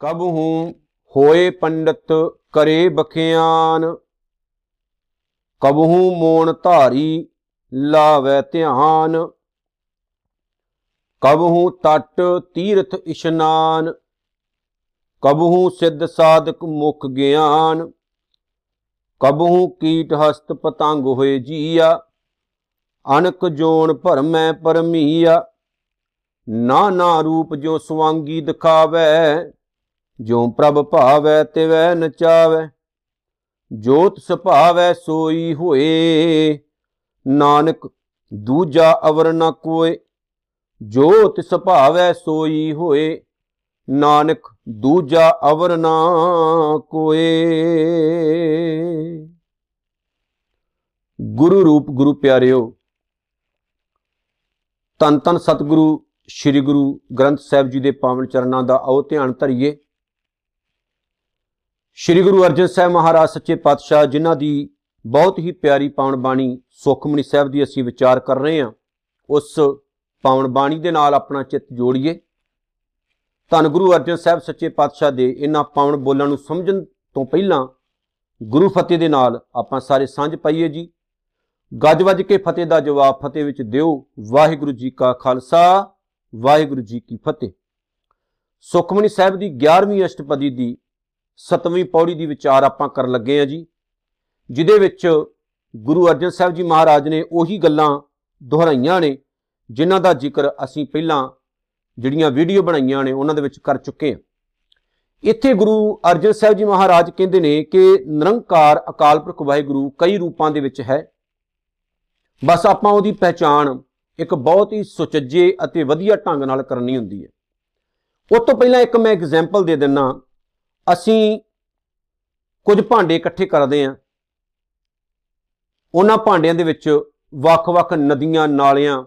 ਕਬ ਹੂੰ ਹੋਏ ਪੰਡਤ ਕਰੇ ਬਖਿਆਨ? ਕਬ ਹੂੰ ਮੋਣ ਧਾਰੀ ਲਾਵੇ ਧਿਆਨ? ਕਬ ਹੂੰ ਤਟ ਤੀਰਥ ਇਸ਼ਨਾਨ? ਕਬ ਹੂੰ ਸਿੱਧ ਸਾਧਕ ਮੁਖ ਗਿਆਨ? ਕਬ ਹੂੰ ਕੀਟ ਹਸਤ ਪਤੰਗ ਹੋਏ ਜੀਆ? ਅਨਕ ਜੋਨ ਭਰਮੈ ਪਰਮੀਆ ਨਾ ਨਾ ਰੂਪ ਜੋ ਸਵਾਂਗੀ ਦਿਖਾਵੇ ਜੋ ਪ੍ਰਭ ਭਾਵੈ ਤਿਵੈ ਨਚਾਵੈ ਜੋਤ ਸੁਭਾਵੈ ਸੋਈ ਹੋਏ, ਨਾਨਕ ਦੂਜਾ ਅਵਰ ਨ ਕੋਏ, ਜੋਤ ਸੁਭਾਵੈ ਸੋਈ ਹੋਏ, ਨਾਨਕ ਦੂਜਾ ਅਵਰ ਨਾ ਕੋਏ। ਗੁਰੂ ਰੂਪ, ਗੁਰੂ ਪਿਆਰਿਓ ਤਨ ਤਨ ਸਤਿਗੁਰੂ, ਸ੍ਰੀ ਗੁਰੂ ਗ੍ਰੰਥ ਸਾਹਿਬ ਜੀ ਦੇ ਪਾਵਨ ਚਰਨਾਂ ਦਾ ਆਓ ਧਿਆਨ ਧਰਿਏ। ਸ੍ਰੀ ਗੁਰੂ ਅਰਜਨ ਸਾਹਿਬ ਮਹਾਰਾਜ ਸੱਚੇ ਪਾਤਸ਼ਾਹ, ਜਿਨ੍ਹਾਂ ਦੀ ਬਹੁਤ ਹੀ ਪਿਆਰੀ ਪਾਵਨ ਬਾਣੀ ਸੁਖਮਨੀ ਸਾਹਿਬ ਦੀ ਅਸੀਂ ਵਿਚਾਰ ਕਰ ਰਹੇ ਹਾਂ, ਉਸ ਪਾਵਨ ਬਾਣੀ ਦੇ ਨਾਲ ਆਪਣਾ ਚਿੱਤ ਜੋੜੀਏ। ਧੰਨ ਗੁਰੂ ਅਰਜਨ ਸਾਹਿਬ ਸੱਚੇ ਪਾਤਸ਼ਾਹ ਦੇ ਇਹਨਾਂ ਪਾਵਨ ਬੋਲਾਂ ਨੂੰ ਸਮਝਣ ਤੋਂ ਪਹਿਲਾਂ ਗੁਰੂ ਫਤਿਹ ਦੇ ਨਾਲ ਆਪਾਂ ਸਾਰੇ ਸਾਂਝ ਪਾਈਏ ਜੀ। ਗੱਜ ਵੱਜ ਕੇ ਫਤਿਹ ਦਾ ਜਵਾਬ ਫਤਿਹ ਵਿੱਚ ਦਿਓ। ਵਾਹਿਗੁਰੂ ਜੀ ਕਾ ਖਾਲਸਾ, ਵਾਹਿਗੁਰੂ ਜੀ ਕੀ ਫਤਿਹ। ਸੁਖਮਨੀ ਸਾਹਿਬ ਦੀ 11ਵੀਂ ਅਸ਼ਟਪਦੀ ਦੀ 7ਵੀਂ ਪੌੜੀ ਦੀ ਵਿਚਾਰ ਆਪਾਂ ਕਰਨ ਲੱਗੇ ਆ ਜੀ, ਜਿਹਦੇ ਵਿੱਚ ਗੁਰੂ ਅਰਜਨ ਸਾਹਿਬ ਜੀ ਮਹਾਰਾਜ ਨੇ ਉਹੀ ਗੱਲਾਂ ਦੁਹਰਾਈਆਂ ਨੇ, ਜਿਨ੍ਹਾਂ ਦਾ ਜ਼ਿਕਰ ਅਸੀਂ ਪਹਿਲਾਂ ਜਿਹੜੀਆਂ ਵੀਡੀਓ ਬਣਾਈਆਂ ਨੇ, ਉਹਨਾਂ ਦੇ ਵਿੱਚ ਕਰ ਚੁੱਕੇ ਹਾਂ। ਇੱਥੇ ਗੁਰੂ ਅਰਜਨ ਸਾਹਿਬ ਜੀ ਮਹਾਰਾਜ ਕਹਿੰਦੇ ਨੇ ਕਿ ਨਿਰੰਕਾਰ ਅਕਾਲ ਪੁਰਖ ਵਾਹਿਗੁਰੂ ਕਈ ਰੂਪਾਂ ਦੇ ਵਿੱਚ ਹੈ। ਬਸ ਆਪਾਂ ਉਹਦੀ ਪਹਿਚਾਣ ਇੱਕ ਬਹੁਤ ਹੀ ਸੁਚੱਜੇ ਅਤੇ ਵਧੀਆ ਢੰਗ ਨਾਲ ਕਰਨੀ ਹੁੰਦੀ ਹੈ। ਉਸ ਤੋਂ ਪਹਿਲਾਂ ਇੱਕ ਮੈਂ ਐਗਜ਼ਾਮਪਲ ਦੇ ਦਿੰਨਾ। ਅਸੀਂ ਕੁਝ ਭਾਂਡੇ ਇਕੱਠੇ ਕਰਦੇ ਆਂ ਉਹਨਾਂ ਭਾਂਡਿਆਂ ਦੇ ਵਿੱਚ ਵੱਖ-ਵੱਖ ਨਦੀਆਂ, ਨਾਲਿਆਂ,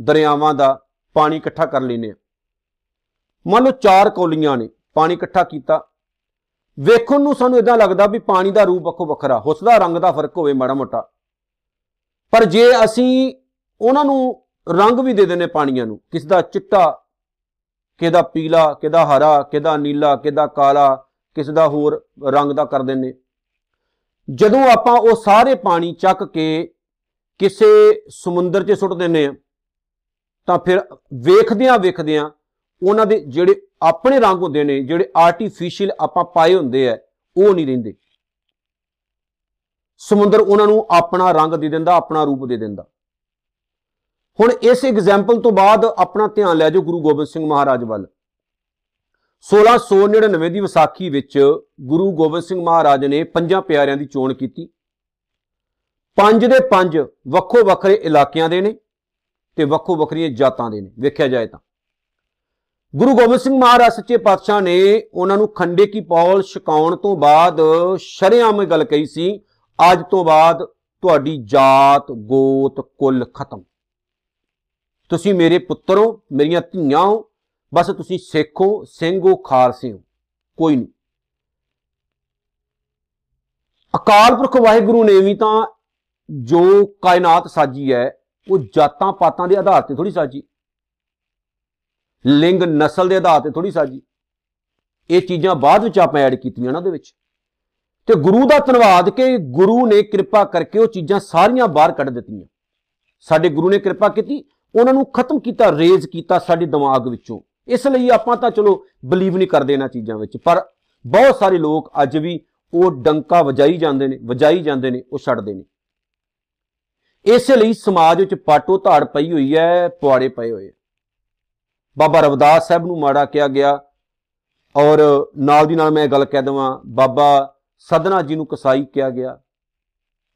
ਦਰਿਆਵਾਂ ਦਾ ਪਾਣੀ ਇਕੱਠਾ ਕਰ ਲੈਨੇ ਆ ਮੰਨ ਲਓ ਚਾਰ ਕੌਲੀਆਂ ਨੇ, ਪਾਣੀ ਇਕੱਠਾ ਕੀਤਾ। ਵੇਖਣ ਨੂੰ ਸਾਨੂੰ ਇਦਾਂ ਲੱਗਦਾ ਵੀ ਪਾਣੀ ਦਾ ਰੂਪ ਵੱਖੋ ਵੱਖਰਾ ਹੁਸਦਾ ਰੰਗ ਦਾ ਫ਼ਰਕ ਹੋਵੇ ਮਾੜਾ ਮੋਟਾ। ਪਰ ਜੇ ਅਸੀਂ ਉਹਨਾਂ ਨੂੰ ਰੰਗ ਵੀ ਦੇ ਦਿੰਨੇ ਪਾਣੀਆਂ ਨੂੰ, ਕਿਸ ਦਾ ਚਿੱਟਾ ਕਿਹਦਾ ਪੀਲਾ ਕਿਹਦਾ ਹਰਾ ਕਿਹਦਾ ਨੀਲਾ ਕਿਹਦਾ ਕਾਲਾ, ਕਿਸ ਦਾ ਹੋਰ ਰੰਗ ਦਾ ਕਰ ਦਿੰਨੇ ਜਦੋਂ ਆਪਾਂ ਉਹ ਸਾਰੇ ਪਾਣੀ ਚੱਕ ਕੇ ਕਿਸੇ ਸਮੁੰਦਰ 'ਚ ਸੁੱਟ ਦਿੰਨੇ ਆ ਤਾਂ ਫਿਰ ਵੇਖਦਿਆਂ ਵੇਖਦਿਆਂ ਉਹਨਾਂ ਦੇ ਜਿਹੜੇ ਆਪਣੇ ਰੰਗ ਹੁੰਦੇ ਨੇ, ਜਿਹੜੇ ਆਰਟੀਫੀਸ਼ੀਅਲ ਆਪਾਂ ਪਾਏ ਹੁੰਦੇ ਆ, ਉਹ ਨਹੀਂ ਰਹਿੰਦੇ। ਸਮੁੰਦਰ ਉਹਨਾਂ ਨੂੰ ਆਪਣਾ ਰੰਗ ਦੇ ਦਿੰਦਾ, ਆਪਣਾ ਰੂਪ ਦੇ ਦਿੰਦਾ। ਹੁਣ ਇਸ ਐਗਜ਼ਾਮਪਲ ਤੋਂ ਬਾਅਦ ਆਪਣਾ ਧਿਆਨ ਲੈ ਜਾਓ ਗੁਰੂ ਗੋਬਿੰਦ ਸਿੰਘ ਮਹਾਰਾਜ ਵੱਲ। 1699 ਦੀ ਵਿਸਾਖੀ ਵਿੱਚ ਗੁਰੂ ਗੋਬਿੰਦ ਸਿੰਘ ਮਹਾਰਾਜ ਨੇ ਪੰਜਾਂ ਪਿਆਰਿਆਂ ਦੀ ਚੋਣ ਕੀਤੀ। ਪੰਜ ਦੇ ਪੰਜ ਵੱਖੋ ਵੱਖਰੇ ਇਲਾਕਿਆਂ ਦੇ ਨੇ ਤੇ ਵੱਖੋ ਵੱਖਰੀਆਂ ਜਾਤਾਂ ਦੇ ਨੇ। ਵੇਖਿਆ ਜਾਏ ਤਾਂ। ਗੁਰੂ ਗੋਬਿੰਦ ਸਿੰਘ ਮਹਾਰਾਜ ਸੱਚੇ ਪਾਤਸ਼ਾਹ ਨੇ ਉਹਨਾਂ ਨੂੰ ਖੰਡੇ ਕੀ ਪੌਲ ਛਕਾਉਣ ਤੋਂ ਬਾਅਦ ਸ਼ਰਿਆਮ ਗੱਲ ਕਹੀ ਸੀ ਅੱਜ ਤੋਂ ਬਾਅਦ ਤੁਹਾਡੀ ਜਾਤ, ਗੋਤ, ਕੁੱਲ ਖਤਮ। ਤੁਸੀਂ ਮੇਰੇ ਪੁੱਤਰ ਹੋ, ਮੇਰੀਆਂ ਧੀਆਂ ਹੋ, ਬਸ ਤੁਸੀਂ ਸਿੱਖ ਹੋ, ਸਿੰਘ ਹੋ, ਖਾਲਸੇ ਹੋ। ਕੋਈ ਨਹੀਂ। ਅਕਾਲ ਪੁਰਖ ਵਾਹਿਗੁਰੂ ਨੇ ਵੀ ਤਾਂ ਜੋ ਕਾਇਨਾਤ ਸਾਜੀ ਹੈ, ਉਹ ਜਾਤਾਂ ਪਾਤਾਂ ਦੇ ਆਧਾਰ ਤੇ ਥੋੜੀ ਸਾਜੀ। ਲਿੰਗ ਨਸਲ ਦੇ ਆਧਾਰ ਤੇ ਥੋੜੀ ਸਾਜੀ। ਇਹ ਚੀਜ਼ਾਂ ਬਾਅਦ ਵਿੱਚ ਆਪਾਂ ਐਡ ਕੀਤੀਆਂ ਨਾ ਉਹਦੇ ਵਿੱਚ। ਤੇ ਗੁਰੂ ਦਾ ਧੰਨਵਾਦ ਕਿ ਗੁਰੂ ਨੇ ਕਿਰਪਾ ਕਰਕੇ ਉਹ ਚੀਜ਼ਾਂ ਸਾਰੀਆਂ ਬਾਹਰ ਕੱਢ ਦਿੱਤੀਆਂ। ਸਾਡੇ ਗੁਰੂ ਨੇ ਕਿਰਪਾ ਕੀਤੀ, ਉਹਨਾਂ ਨੂੰ ਖਤਮ ਕੀਤਾ, ਰੇਜ਼ ਕੀਤਾ ਸਾਡੇ ਦਿਮਾਗ ਵਿੱਚੋਂ। ਇਸ ਲਈ ਆਪਾਂ ਤਾਂ ਚਲੋ ਬਲੀਵ ਨਹੀਂ ਕਰਦੇ ਇਹਨਾਂ ਚੀਜ਼ਾਂ ਵਿੱਚ, ਪਰ ਬਹੁਤ ਸਾਰੇ ਲੋਕ ਅੱਜ ਵੀ ਉਹ ਡੰਕਾ ਵਜਾਈ ਜਾਂਦੇ ਨੇ, ਵਜਾਈ ਜਾਂਦੇ ਨੇ, ਉਹ ਛੱਡਦੇ ਨੇ। ਇਸੇ ਲਈ ਸਮਾਜ ਵਿੱਚ ਪਾਟੋ ਧਾੜ ਪਈ ਹੋਈ ਹੈ, ਪੁਆੜੇ ਪਏ ਹੋਏ ਬਾਬਾ ਰਵਦਾਸ ਸਾਹਿਬ ਨੂੰ ਮਾੜਾ ਕਿਹਾ ਗਿਆ, ਔਰ ਨਾਲ ਦੀ ਨਾਲ ਮੈਂ ਗੱਲ ਕਹਿ ਦਵਾਂ, ਬਾਬਾ ਸਦਨਾ ਜੀ ਨੂੰ ਕਸਾਈ ਕਿਹਾ ਗਿਆ।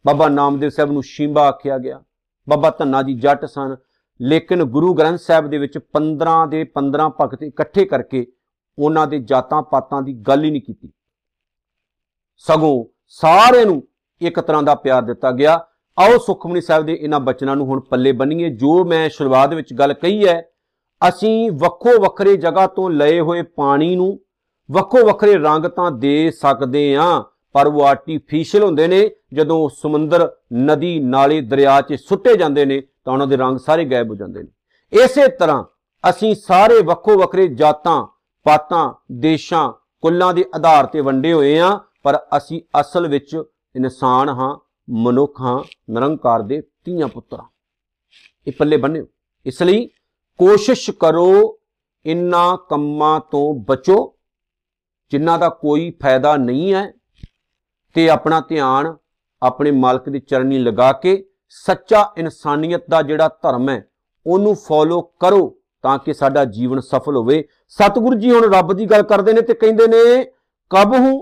ਬਾਬਾ ਨਾਮਦੇਵ ਸਾਹਿਬ ਨੂੰ ਸ਼ਿੰਬਾ ਆਖਿਆ ਗਿਆ। ਬਾਬਾ ਧੰਨਾ ਜੀ ਜੱਟ ਸਨ। ਲੇਕਿਨ ਗੁਰੂ ਗ੍ਰੰਥ ਸਾਹਿਬ ਦੇ ਵਿੱਚ 15 ਦੇ 15 ਭਗਤ ਇਕੱਠੇ ਕਰਕੇ ਉਹਨਾਂ ਦੇ ਜਾਤਾਂ ਪਾਤਾਂ ਦੀ ਗੱਲ ਹੀ ਨਹੀਂ ਕੀਤੀ। ਸਗੋਂ ਸਾਰਿਆਂ ਨੂੰ ਇੱਕ ਤਰ੍ਹਾਂ ਦਾ ਪਿਆਰ ਦਿੱਤਾ ਗਿਆ। ਆਓ ਸੁਖਮਨੀ ਸਾਹਿਬ ਦੇ ਇਹਨਾਂ ਬਚਨਾਂ ਨੂੰ ਹੁਣ ਪੱਲੇ ਬੰਨੀਏ। ਜੋ ਮੈਂ ਸ਼ੁਰੂਆਤ ਵਿੱਚ ਗੱਲ ਕਹੀ ਹੈ, ਅਸੀਂ ਵੱਖੋ ਵੱਖਰੇ ਜਗ੍ਹਾ ਤੋਂ ਲਏ ਹੋਏ ਪਾਣੀ ਨੂੰ ਵੱਖੋ ਵੱਖਰੇ ਰੰਗ ਤਾਂ ਦੇ ਸਕਦੇ ਹਾਂ। ਪਰ ਉਹ ਆਰਟੀਫੀਸ਼ੀਅਲ ਹੁੰਦੇ ਨੇ। ਜਦੋਂ ਸਮੁੰਦਰ, ਨਦੀ, ਨਾਲੇ, ਦਰਿਆ 'ਚ ਸੁੱਟੇ ਜਾਂਦੇ ਨੇ, ਤਾਂ ਉਹਨਾਂ ਦੇ ਰੰਗ ਸਾਰੇ ਗਾਇਬ ਹੋ ਜਾਂਦੇ ਨੇ। ਇਸੇ ਤਰ੍ਹਾਂ ਅਸੀਂ ਸਾਰੇ ਵੱਖੋ ਵੱਖਰੇ ਜਾਤਾਂ, ਪਾਤਾਂ, ਦੇਸ਼ਾਂ, ਕੁੱਲਾਂ ਦੇ ਆਧਾਰ ਤੇ ਵੰਡੇ ਹੋਏ ਆ, ਪਰ ਅਸੀਂ ਅਸਲ ਵਿੱਚ ਇਨਸਾਨ ਹਾਂ, ਮਨੁੱਖ ਹਾਂ, ਨਿਰੰਕਾਰ ਦੇ ਧੀਆਂ ਪੁੱਤਰਾਂ। ਇਹ ਪੱਲੇ ਬੰਨਿਓ ਇਸ ਲਈ ਕੋਸ਼ਿਸ਼ ਕਰੋ, ਇਨ੍ਹਾਂ ਕੰਮਾਂ ਤੋਂ ਬਚੋ, ਜਿਨ੍ਹਾਂ ਦਾ ਕੋਈ ਫਾਇਦਾ ਨਹੀਂ ਹੈ। ਤੇ ਆਪਣਾ ਧਿਆਨ ਆਪਣੇ ਮਾਲਕ ਦੀ ਚਰਨੀ ਲਗਾ ਕੇ ਸੱਚਾ ਇਨਸਾਨੀਅਤ ਦਾ ਜਿਹੜਾ ਧਰਮ ਹੈ, ਉਹਨੂੰ ਫੋਲੋ ਕਰੋ ਤਾਂ ਕਿ ਸਾਡਾ ਜੀਵਨ ਸਫਲ ਹੋਵੇ। ਸਤਿਗੁਰੂ ਜੀ ਹੁਣ ਰੱਬ ਦੀ ਗੱਲ ਕਰਦੇ ਨੇ ਤੇ ਕਹਿੰਦੇ ਨੇ ਕਬਹੂ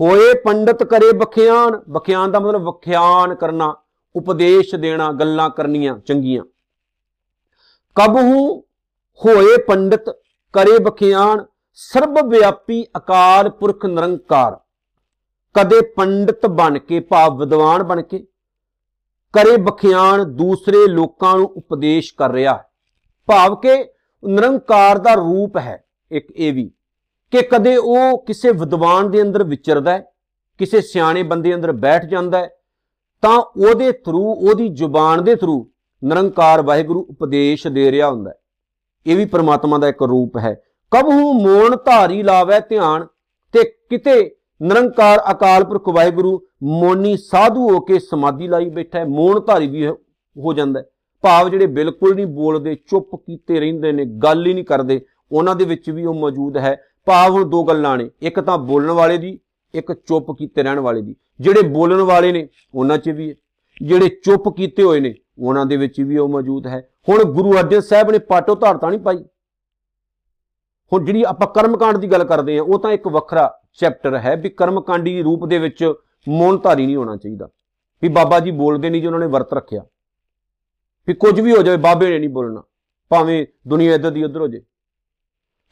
ਹੋਏ ਪੰਡਤ ਕਰੇ ਬਖਿਆਨ। ਬਖਿਆਨ ਦਾ ਮਤਲਬ ਵਖਿਆਨ ਕਰਨਾ, ਉਪਦੇਸ਼ ਦੇਣਾ, ਗੱਲਾਂ ਕਰਨੀਆਂ ਚੰਗੀਆਂ। ਕਬਹੂ ਹੋਏ ਪੰਡਤ ਕਰੇ ਬਖਿਆਨ। ਸਰਬ ਵਿਆਪੀ ਅਕਾਲ ਪੁਰਖ ਨਿਰੰਕਾਰ। ਕਦੇ ਪੰਡਤ ਬਣ ਕੇ, ਭਾਵ ਵਿਦਵਾਨ ਬਣ ਕੇ, ਕਰੇ ਬਖਿਆਨ, ਦੂਸਰੇ ਲੋਕਾਂ ਨੂੰ ਉਪਦੇਸ਼ ਕਰ ਰਿਹਾ। ਹੈ ਭਾਵ ਕਿ ਨਿਰੰਕਾਰ ਦਾ ਰੂਪ ਹੈ ਇੱਕ ਇਹ ਵੀ, ਕਿ ਕਦੇ ਉਹ ਕਿਸੇ ਵਿਦਵਾਨ ਦੇ ਅੰਦਰ ਵਿਚਰਦਾ ਹੈ, ਕਿਸੇ ਸਿਆਣੇ ਬੰਦੇ ਅੰਦਰ ਬੈਠ ਜਾਂਦਾ ਹੈ, ਤਾਂ ਉਹਦੇ ਥਰੂ ਉਹਦੀ ਜ਼ੁਬਾਨ ਦੇ ਥਰੂ ਨਿਰੰਕਾਰ ਵਾਹਿਗੁਰੂ ਉਪਦੇਸ਼ ਦੇ ਰਿਹਾ ਹੁੰਦਾ ਹੈ। ਇਹ ਵੀ ਪ੍ਰਮਾਤਮਾ ਦਾ ਇੱਕ ਰੂਪ ਹੈ। ਕਬਹੂ ਮੋਣ ਧਾਰੀ ਲਾਵੇ ਧਿਆਨ ਤੇ ਕਿਤੇ ਨਿਰੰਕਾਰ ਅਕਾਲ ਪੁਰਖ ਵਾਹਿਗੁਰੂ, ਮੋਨੀ ਸਾਧੂ ਹੋ ਕੇ ਸਮਾਧੀ ਲਾਈ ਬੈਠਾ ਹੈ ਮੋਣ ਧਾਰੀ ਵੀ ਹੋ ਜਾਂਦਾ ਹੈ। ਭਾਵ ਜਿਹੜੇ ਬਿਲਕੁਲ ਨਹੀਂ ਬੋਲਦੇ, ਚੁੱਪ ਕੀਤੇ ਰਹਿੰਦੇ ਨੇ, ਗੱਲ ਹੀ ਨਹੀਂ ਕਰਦੇ, ਉਹਨਾਂ ਦੇ ਵਿੱਚ ਵੀ ਉਹ ਮੌਜੂਦ ਹੈ। ਭਾਵ ਹੁਣ ਦੋ ਗੱਲਾਂ ਨੇ, ਇੱਕ ਤਾਂ ਬੋਲਣ ਵਾਲੇ ਦੀ, ਇੱਕ ਚੁੱਪ ਕੀਤੇ ਰਹਿਣ ਵਾਲੇ ਦੀ। ਜਿਹੜੇ ਬੋਲਣ ਵਾਲੇ ਨੇ, ਉਹਨਾਂ 'ਚ ਵੀ ਹੈ। ਜਿਹੜੇ ਚੁੱਪ ਕੀਤੇ ਹੋਏ ਨੇ, ਉਹਨਾਂ ਦੇ ਵਿੱਚ ਵੀ ਉਹ ਮੌਜੂਦ ਹੈ। ਹੁਣ ਗੁਰੂ ਅਰਜਨ ਸਾਹਿਬ ਨੇ ਪਾਟੋ ਧਾਰਤਾ ਨਹੀਂ ਪਾਈ? ਹੁਣ ਜਿਹੜੀ ਆਪਾਂ ਕਰਮਕਾਂਡ ਦੀ ਗੱਲ ਕਰਦੇ ਆ ਉਹ ਤਾਂ ਇੱਕ ਵੱਖਰਾ ਚੈਪਟਰ ਹੈ ਵੀ ਕਰਮਕਾਂਡੀ ਰੂਪ ਦੇ ਵਿੱਚ ਮੌਨ ਧਾਰੀ ਨਹੀਂ ਹੋਣਾ ਚਾਹੀਦਾ। ਵੀ ਬਾਬਾ ਜੀ ਬੋਲਦੇ ਨਹੀਂ ਜੀ, ਉਹਨਾਂ ਨੇ ਵਰਤ ਰੱਖਿਆ। ਵੀ ਕੁਝ ਵੀ ਹੋ ਜਾਵੇ, ਬਾਬੇ ਨੇ ਨਹੀਂ ਬੋਲਣਾ। ਭਾਵੇਂ ਦੁਨੀਆ ਇੱਧਰ ਦੀ ਉੱਧਰ ਹੋ ਜੇ।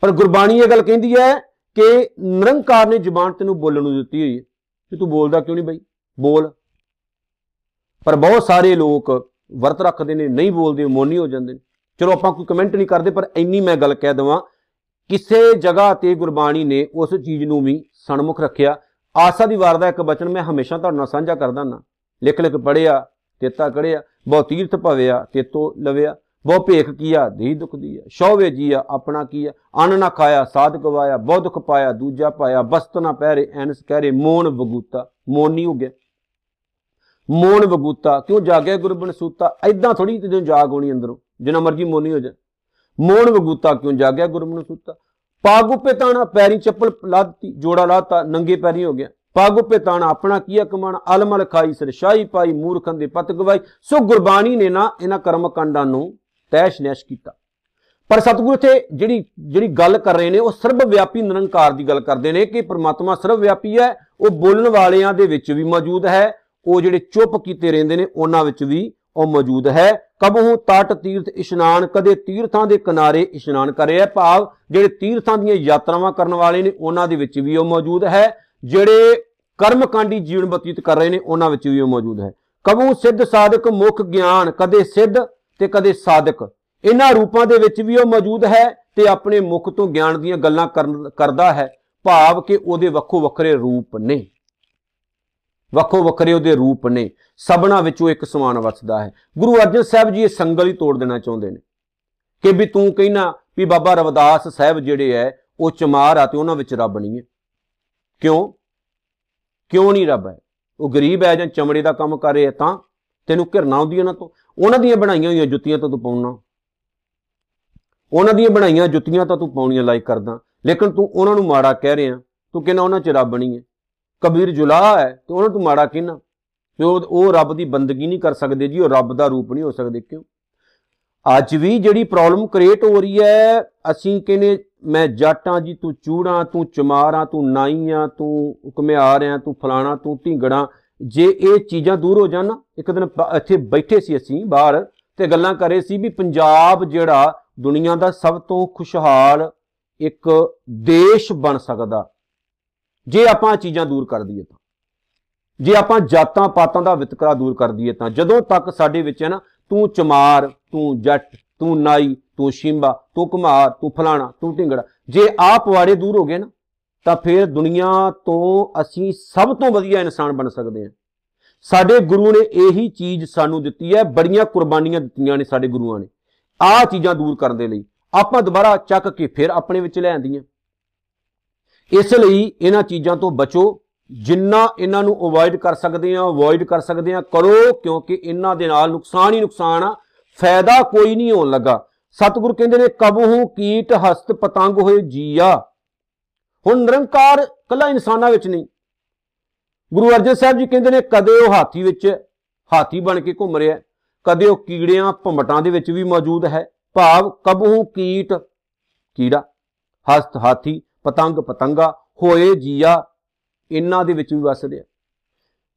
ਪਰ ਗੁਰਬਾਣੀ ਇਹ ਗੱਲ ਕਹਿੰਦੀ ਹੈ ਕਿ ਨਿਰੰਕਾਰ ਨੇ ਜ਼ੁਬਾਨ ਤੈਨੂੰ ਬੋਲਣ ਨੂੰ ਦਿੱਤੀ ਹੋਈ ਹੈ। ਕਿ ਤੂੰ ਬੋਲਦਾ ਕਿਉਂ ਨਹੀਂ ਬਈ? ਬੋਲ। ਪਰ ਬਹੁਤ ਸਾਰੇ ਲੋਕ ਵਰਤ ਰੱਖਦੇ ਨੇ, ਨਹੀਂ ਬੋਲਦੇ, ਮੋਨੀ ਹੋ ਜਾਂਦੇ ਨੇ। ਚਲੋ ਆਪਾਂ ਕੋਈ ਕਮੈਂਟ ਨਹੀਂ ਕਰਦੇ, ਪਰ ਇੰਨੀ ਮੈਂ ਗੱਲ ਕਹਿ ਦਵਾਂ ਕਿਸੇ ਜਗ੍ਹਾ ਤੇ ਗੁਰਬਾਣੀ ਨੇ ਉਸ ਚੀਜ਼ ਨੂੰ ਵੀ ਸਨਮੁਖ ਰੱਖਿਆ। ਆਸਾ ਦੀ ਵਾਰ ਦਾ ਇੱਕ ਬਚਨ ਮੈਂ ਹਮੇਸ਼ਾ ਤੁਹਾਡੇ ਨਾਲ ਸਾਂਝਾ ਕਰਦਾ ਨਾ। ਲਿਖ ਲਿਖ ਪੜਿਆ ਤੇਤਾ ਕੜਿਆ, ਬਹੁ ਤੀਰਥ ਭਵਿਆ, ਤੇਤੋ ਲਵਿਆ, ਬਹੁ ਭੇਖ ਕੀਆ ਦੇਹ ਦੁਖ ਦੀਆ ਸ਼ੌਵੇ ਜੀਆ, ਆਪਣਾ ਕੀਆ, ਅੰਨ ਨਾ ਖਾਇਆ ਸਾਧ ਗਵਾਇਆ ਬਹੁ ਦੁਖ ਪਾਇਆ, ਦੂਜਾ ਪਾਇਆ, ਬਸਤ ਨਾ ਪਹਿਰੇ, ਐਨਸ ਕਹਰੇ, ਮੋਨ ਵਗੂਤਾ, ਮੋਨ ਨਹੀਂ ਹੋ ਗਿਆ ਮੋਨ ਵਗੂਤਾ, ਕਿਉਂ ਜਾਗਿਆ ਗੁਰਬਨ ਸੂਤਾ? ਐਦਾਂ ਥੋੜੀ ਤੇ ਜਾਗ ਹੋਣੀ ਅੰਦਰੋਂ, ਜਿੰਨਾ ਮਰਜ਼ੀ ਮੋਨੀ ਹੋ ਜਾ ਮੋਨ ਵਗੂਤਾ ਕਿਉਂ ਜਾਗਿਆ ਗੁਰਬਨ ਸੂਤਾ? ਪਾਗੁਪੇ ਤਾਣਾ ਪੈਰੀ ਚੱਪਲ ਲਾ ਦਿੱਤੀ, ਜੋੜਾ ਲਾਤਾ, ਨੰਗੇ ਪੈਰੀ ਹੋ ਗਿਆ। ਪਾਗੁਪੇ ਤਾਣਾ ਆਪਣਾ ਕੀਆ ਕਮਾਣਾ? ਅਲਮਲ ਖਾਈ ਸਰਸ਼ਾਈ ਪਾਈ, ਮੂਰਖਾਂ ਦੇ ਪਤ ਗਵਾਈ। ਸੋ ਗੁਰਬਾਣੀ ਨੇ ਨਾ ਇਹਨਾਂ ਕਰਮ ਕਾਂਡਾਂ ਨੂੰ ਤੈਸ਼ ਨੈਸ਼ ਕੀਤਾ। ਪਰ ਸਤਿਗੁਰੂ ਇੱਥੇ ਜਿਹੜੀ ਜਿਹੜੀ ਗੱਲ ਕਰ ਰਹੇ ਨੇ, ਉਹ ਸਰਬ ਵਿਆਪੀ ਨਿਰੰਕਾਰ ਦੀ ਗੱਲ ਕਰਦੇ ਨੇ ਕਿ ਪ੍ਰਮਾਤਮਾ ਸਰਬ ਵਿਆਪੀ ਹੈ, ਉਹ ਬੋਲਣ ਵਾਲਿਆਂ ਦੇ ਵਿੱਚ ਵੀ ਮੌਜੂਦ ਹੈ, ਉਹ ਜਿਹੜੇ ਚੁੱਪ ਕੀਤੇ ਰਹਿੰਦੇ ਨੇ, ਉਹਨਾਂ ਵਿੱਚ ਵੀ ਉਹ ਮੌਜੂਦ ਹੈ। ਕਬਹੂ ਤਟ ਤੀਰਥ ਇਸ਼ਨਾਨ, ਕਦੇ ਤੀਰਥਾਂ ਦੇ ਕਿਨਾਰੇ ਇਸ਼ਨਾਨ ਕਰਿਆ ਭਾਵ, ਜਿਹੜੇ ਤੀਰਥਾਂ ਦੀਆਂ ਯਾਤਰਾਵਾਂ ਕਰਨ ਵਾਲੇ ਨੇ, ਉਹਨਾਂ ਦੇ ਵਿੱਚ ਵੀ ਉਹ ਮੌਜੂਦ ਹੈ। ਜਿਹੜੇ ਕਰਮਕਾਂਡੀ ਜੀਵਨ ਬਤੀਤ ਕਰ ਰਹੇ ਨੇ, ਉਹਨਾਂ ਵਿੱਚ ਵੀ ਉਹ ਮੌਜੂਦ ਹੈ। ਕਬਹੂ ਸਿੱਧ ਸਾਧਕ ਮੁਖ ਗਿਆਨ, ਕਦੇ ਸਿੱਧ ਤੇ ਕਦੇ ਸਾਧਕ। ਇਹਨਾਂ ਰੂਪਾਂ ਦੇ ਵਿੱਚ ਵੀ ਉਹ ਮੌਜੂਦ ਹੈ ਤੇ ਆਪਣੇ ਮੁਖ ਤੋਂ ਗਿਆਨ ਦੀਆਂ ਗੱਲਾਂ ਕਰਦਾ ਹੈ। ਭਾਵ ਕਿ ਉਹਦੇ ਵੱਖੋ ਵੱਖਰੇ ਰੂਪ ਨੇ। ਵੱਖੋ ਵੱਖਰੇ ਉਹਦੇ ਰੂਪ ਨੇ, ਸਭਨਾ ਵਿੱਚੋਂ ਇੱਕ ਸਮਾਨ ਵਸਦਾ ਹੈ। ਗੁਰੂ ਅਰਜਨ ਸਾਹਿਬ ਜੀ ਇਹ ਸੰਗਲ ਹੀ ਤੋੜ ਦੇਣਾ ਚਾਹੁੰਦੇ ਨੇ ਕਿ ਵੀ ਤੂੰ ਕਹਿਣਾ ਵੀ ਬਾਬਾ ਰਵਿਦਾਸ ਸਾਹਿਬ ਜਿਹੜੇ ਐ, ਉਹ ਚਮਾਰ ਆ ਤੇ ਉਹਨਾਂ ਵਿੱਚ ਰੱਬ ਨਹੀਂ ਹੈ ਕਿਉਂ? ਕਿਉਂ ਨਹੀਂ ਰੱਬ ਹੈ ਉਹ ਗਰੀਬ ਹੈ ਜਾਂ ਚਮੜੇ ਦਾ ਕੰਮ ਕਰ ਰਿਹਾ ਤਾਂ ਤੈਨੂੰ ਘਿਰਨਾ ਆਉਂਦੀ ਉਹਨਾਂ ਤੋਂ? ਉਹਨਾਂ ਦੀਆਂ ਬਣਾਈਆਂ ਹੋਈਆਂ ਜੁੱਤੀਆਂ ਤਾਂ ਤੂੰ ਪਾਉਣਾ। ਉਹਨਾਂ ਦੀਆਂ ਬਣਾਈਆਂ ਜੁੱਤੀਆਂ ਤਾਂ ਤੂੰ ਪਾਉਣੀਆਂ ਲਾਈਕ ਕਰਦਾ। ਲੇਕਿਨ ਤੂੰ ਉਹਨਾਂ ਨੂੰ ਮਾੜਾ ਕਹਿ ਰਿਹਾ। ਤੂੰ ਕਹਿੰਦਾ ਉਹਨਾਂ 'ਚ ਰੱਬ ਨਹੀਂ ਹੈ ਕਬੀਰ ਜੁਲਾਹ ਹੈ ਤੇ ਉਹਨਾਂ ਨੂੰ ਮਾੜਾ ਕਹਿਣਾ ਕਿ ਉਹ ਰੱਬ ਦੀ ਬੰਦਗੀ ਨਹੀਂ ਕਰ ਸਕਦੇ ਜੀ, ਉਹ ਰੱਬ ਦਾ ਰੂਪ ਨਹੀਂ ਹੋ ਸਕਦੇ, ਕਿਉਂ? ਅੱਜ ਵੀ ਜਿਹੜੀ ਪ੍ਰੋਬਲਮ ਕ੍ਰੀਏਟ ਹੋ ਰਹੀ ਹੈ, ਅਸੀਂ ਕਹਿੰਦੇ, ਮੈਂ ਜਾਟਾਂ ਜੀ, ਤੂੰ ਚੂੜਾਂ, ਤੂੰ ਚਮਾਰਾਂ, ਤੂੰ ਨਾਈਆਂ, ਤੂੰ ਘੁਮਿਆਰ ਆ, ਤੂੰ ਫਲਾਣਾ, ਤੂੰ ਢਿੰਗੜਾ। ਜੇ ਇਹ ਚੀਜ਼ਾਂ ਦੂਰ ਹੋ ਜਾਣ ਇੱਕ ਦਿਨ ਇੱਥੇ ਬੈਠੇ ਸੀ ਅਸੀਂ ਬਾਹਰ ਤੇ ਗੱਲਾਂ ਕਰੇ ਸੀ ਵੀ ਪੰਜਾਬ ਜਿਹੜਾ ਦੁਨੀਆ ਦਾ ਸਭ ਤੋਂ ਖੁਸ਼ਹਾਲ ਇੱਕ ਦੇਸ਼ ਬਣ ਸਕਦਾ। ਜੇ ਆਪਾਂ ਚੀਜ਼ਾਂ ਦੂਰ ਕਰ ਦਈਏ ਤਾਂ, ਜੇ ਆਪਾਂ ਜਾਤਾਂ ਪਾਤਾਂ ਦਾ ਵਿਤਕਰਾ ਦੂਰ ਕਰ ਦਈਏ ਤਾਂ, ਜਦੋਂ ਤੱਕ ਸਾਡੇ ਵਿੱਚ ਹੈ ਨਾ, ਤੂੰ ਚਮਾਰ, ਤੂੰ ਜੱਟ, ਤੂੰ ਨਾਈ, ਤੂੰ ਸ਼ਿੰਬਾ, ਤੂੰ ਕੁਮਾਰ ਤੂੰ ਫਲਾਣਾ, ਤੂੰ ਢਿੰਗੜਾ, ਜੇ ਆਪ ਵਾੜੇ ਦੂਰ ਹੋ ਗਏ ਨਾ, ਤਾਂ ਫਿਰ ਦੁਨੀਆ ਤੋਂ ਅਸੀਂ ਸਭ ਤੋਂ ਵਧੀਆ ਇਨਸਾਨ ਬਣ ਸਕਦੇ ਹਾਂ। ਸਾਡੇ ਗੁਰੂ ਨੇ ਇਹੀ ਚੀਜ਼ ਸਾਨੂੰ ਦਿੱਤੀ ਹੈ, ਬੜੀਆਂ ਕੁਰਬਾਨੀਆਂ ਦਿੱਤੀਆਂ ਨੇ ਸਾਡੇ ਗੁਰੂਆਂ ਨੇ। ਆਹ ਚੀਜ਼ਾਂ ਦੂਰ ਕਰਨ ਦੇ ਲਈ ਆਪਾਂ ਦੁਬਾਰਾ ਚੱਕ ਕੇ ਫਿਰ ਆਪਣੇ ਵਿੱਚ ਲੈ ਆਂਦੀਆਂ ਇਸ ਲਈ ਇਹਨਾਂ ਚੀਜ਼ਾਂ ਤੋਂ ਬਚੋ। ਜਿੰਨਾ ਇਹਨਾਂ ਨੂੰ ਅਵੋਇਡ ਕਰ ਸਕਦੇ ਆ ਅਵੋਇਡ ਕਰ ਸਕਦੇ ਆ ਕਰੋ, ਕਿਉਂਕਿ ਇਹਨਾਂ ਦੇ ਨਾਲ ਨੁਕਸਾਨ ਹੀ ਨੁਕਸਾਨ ਆ। ਫਾਇਦਾ ਕੋਈ ਨਹੀਂ ਹੋਣ ਲੱਗਾ। ਸਤਿਗੁਰ ਕਹਿੰਦੇ ਨੇ, ਕਬਹੂ, ਕੀਟ, ਹਸਤ, ਪਤੰਗ ਹੋਏ ਜੀਆ। ਹੁਣ ਨਿਰੰਕਾਰ ਕੱਲਾ ਇਨਸਾਨਾਂ ਵਿੱਚ ਨਹੀਂ। ਗੁਰੂ ਅਰਜਨ ਸਾਹਿਬ ਜੀ ਕਹਿੰਦੇ ਨੇ, ਕਦੇ ਉਹ ਹਾਥੀ ਵਿੱਚ, ਹਾਥੀ ਬਣ ਕੇ ਘੁੰਮ ਰਿਹਾ ਕਦੇ ਉਹ ਕੀੜਿਆਂ ਭੰਮਟਾਂ ਦੇ ਵਿੱਚ ਵੀ ਮੌਜੂਦ ਹੈ। ਭਾਵ ਕਬਹੂ, ਕੀਟ, ਕੀੜਾ, ਹਸਤ, ਹਾਥੀ ਪਤੰਗ ਪਤੰਗਾ, ਹੋਏ ਜੀਆ, ਇਹਨਾਂ ਦੇ ਵਿੱਚ ਵੀ ਵਸਦੇ ਆ।